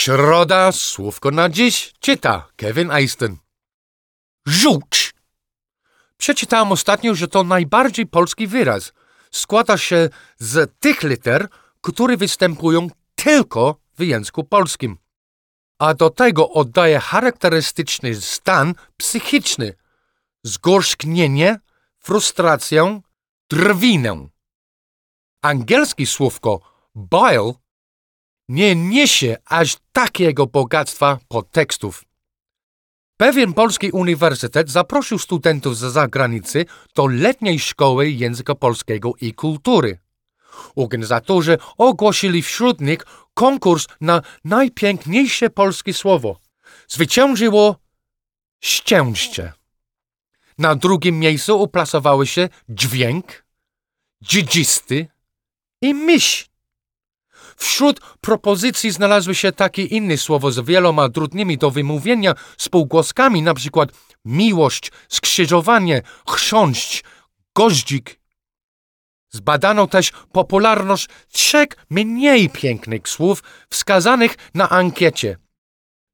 Środa, słówko na dziś, czyta Kevin Easton. Żółć. Przeczytałem ostatnio, że to najbardziej polski wyraz. Składa się z tych liter, które występują tylko w języku polskim. A do tego oddaje charakterystyczny stan psychiczny. Zgorszknienie, frustrację, drwinę. Angielskie słówko bile nie niesie aż takiego bogactwa podtekstów. Pewien polski uniwersytet zaprosił studentów z zagranicy do letniej szkoły języka polskiego i kultury. Organizatorzy ogłosili wśród nich konkurs na najpiękniejsze polskie słowo. Zwyciężyło szczęście. Na drugim miejscu uplasowały się dźwięk, dziedzisty i myśl. Wśród propozycji znalazły się takie inne słowo z wieloma trudnymi do wymówienia spółgłoskami, na przykład miłość, skrzyżowanie, chrząść, goździk. Zbadano też popularność trzech mniej pięknych słów wskazanych na ankiecie.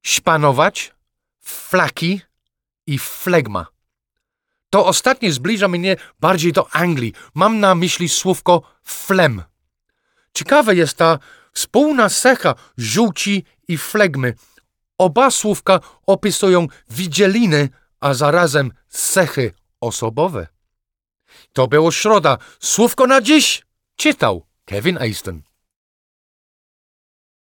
Szpanować, flaki i flegma. To ostatnie zbliża mnie bardziej do Anglii. Mam na myśli słówko flem. Ciekawa jest ta wspólna cecha żółci i flegmy. Oba słówka opisują widzieliny, a zarazem cechy osobowe. To było środa. Słówko na dziś czytał Kevin Easton.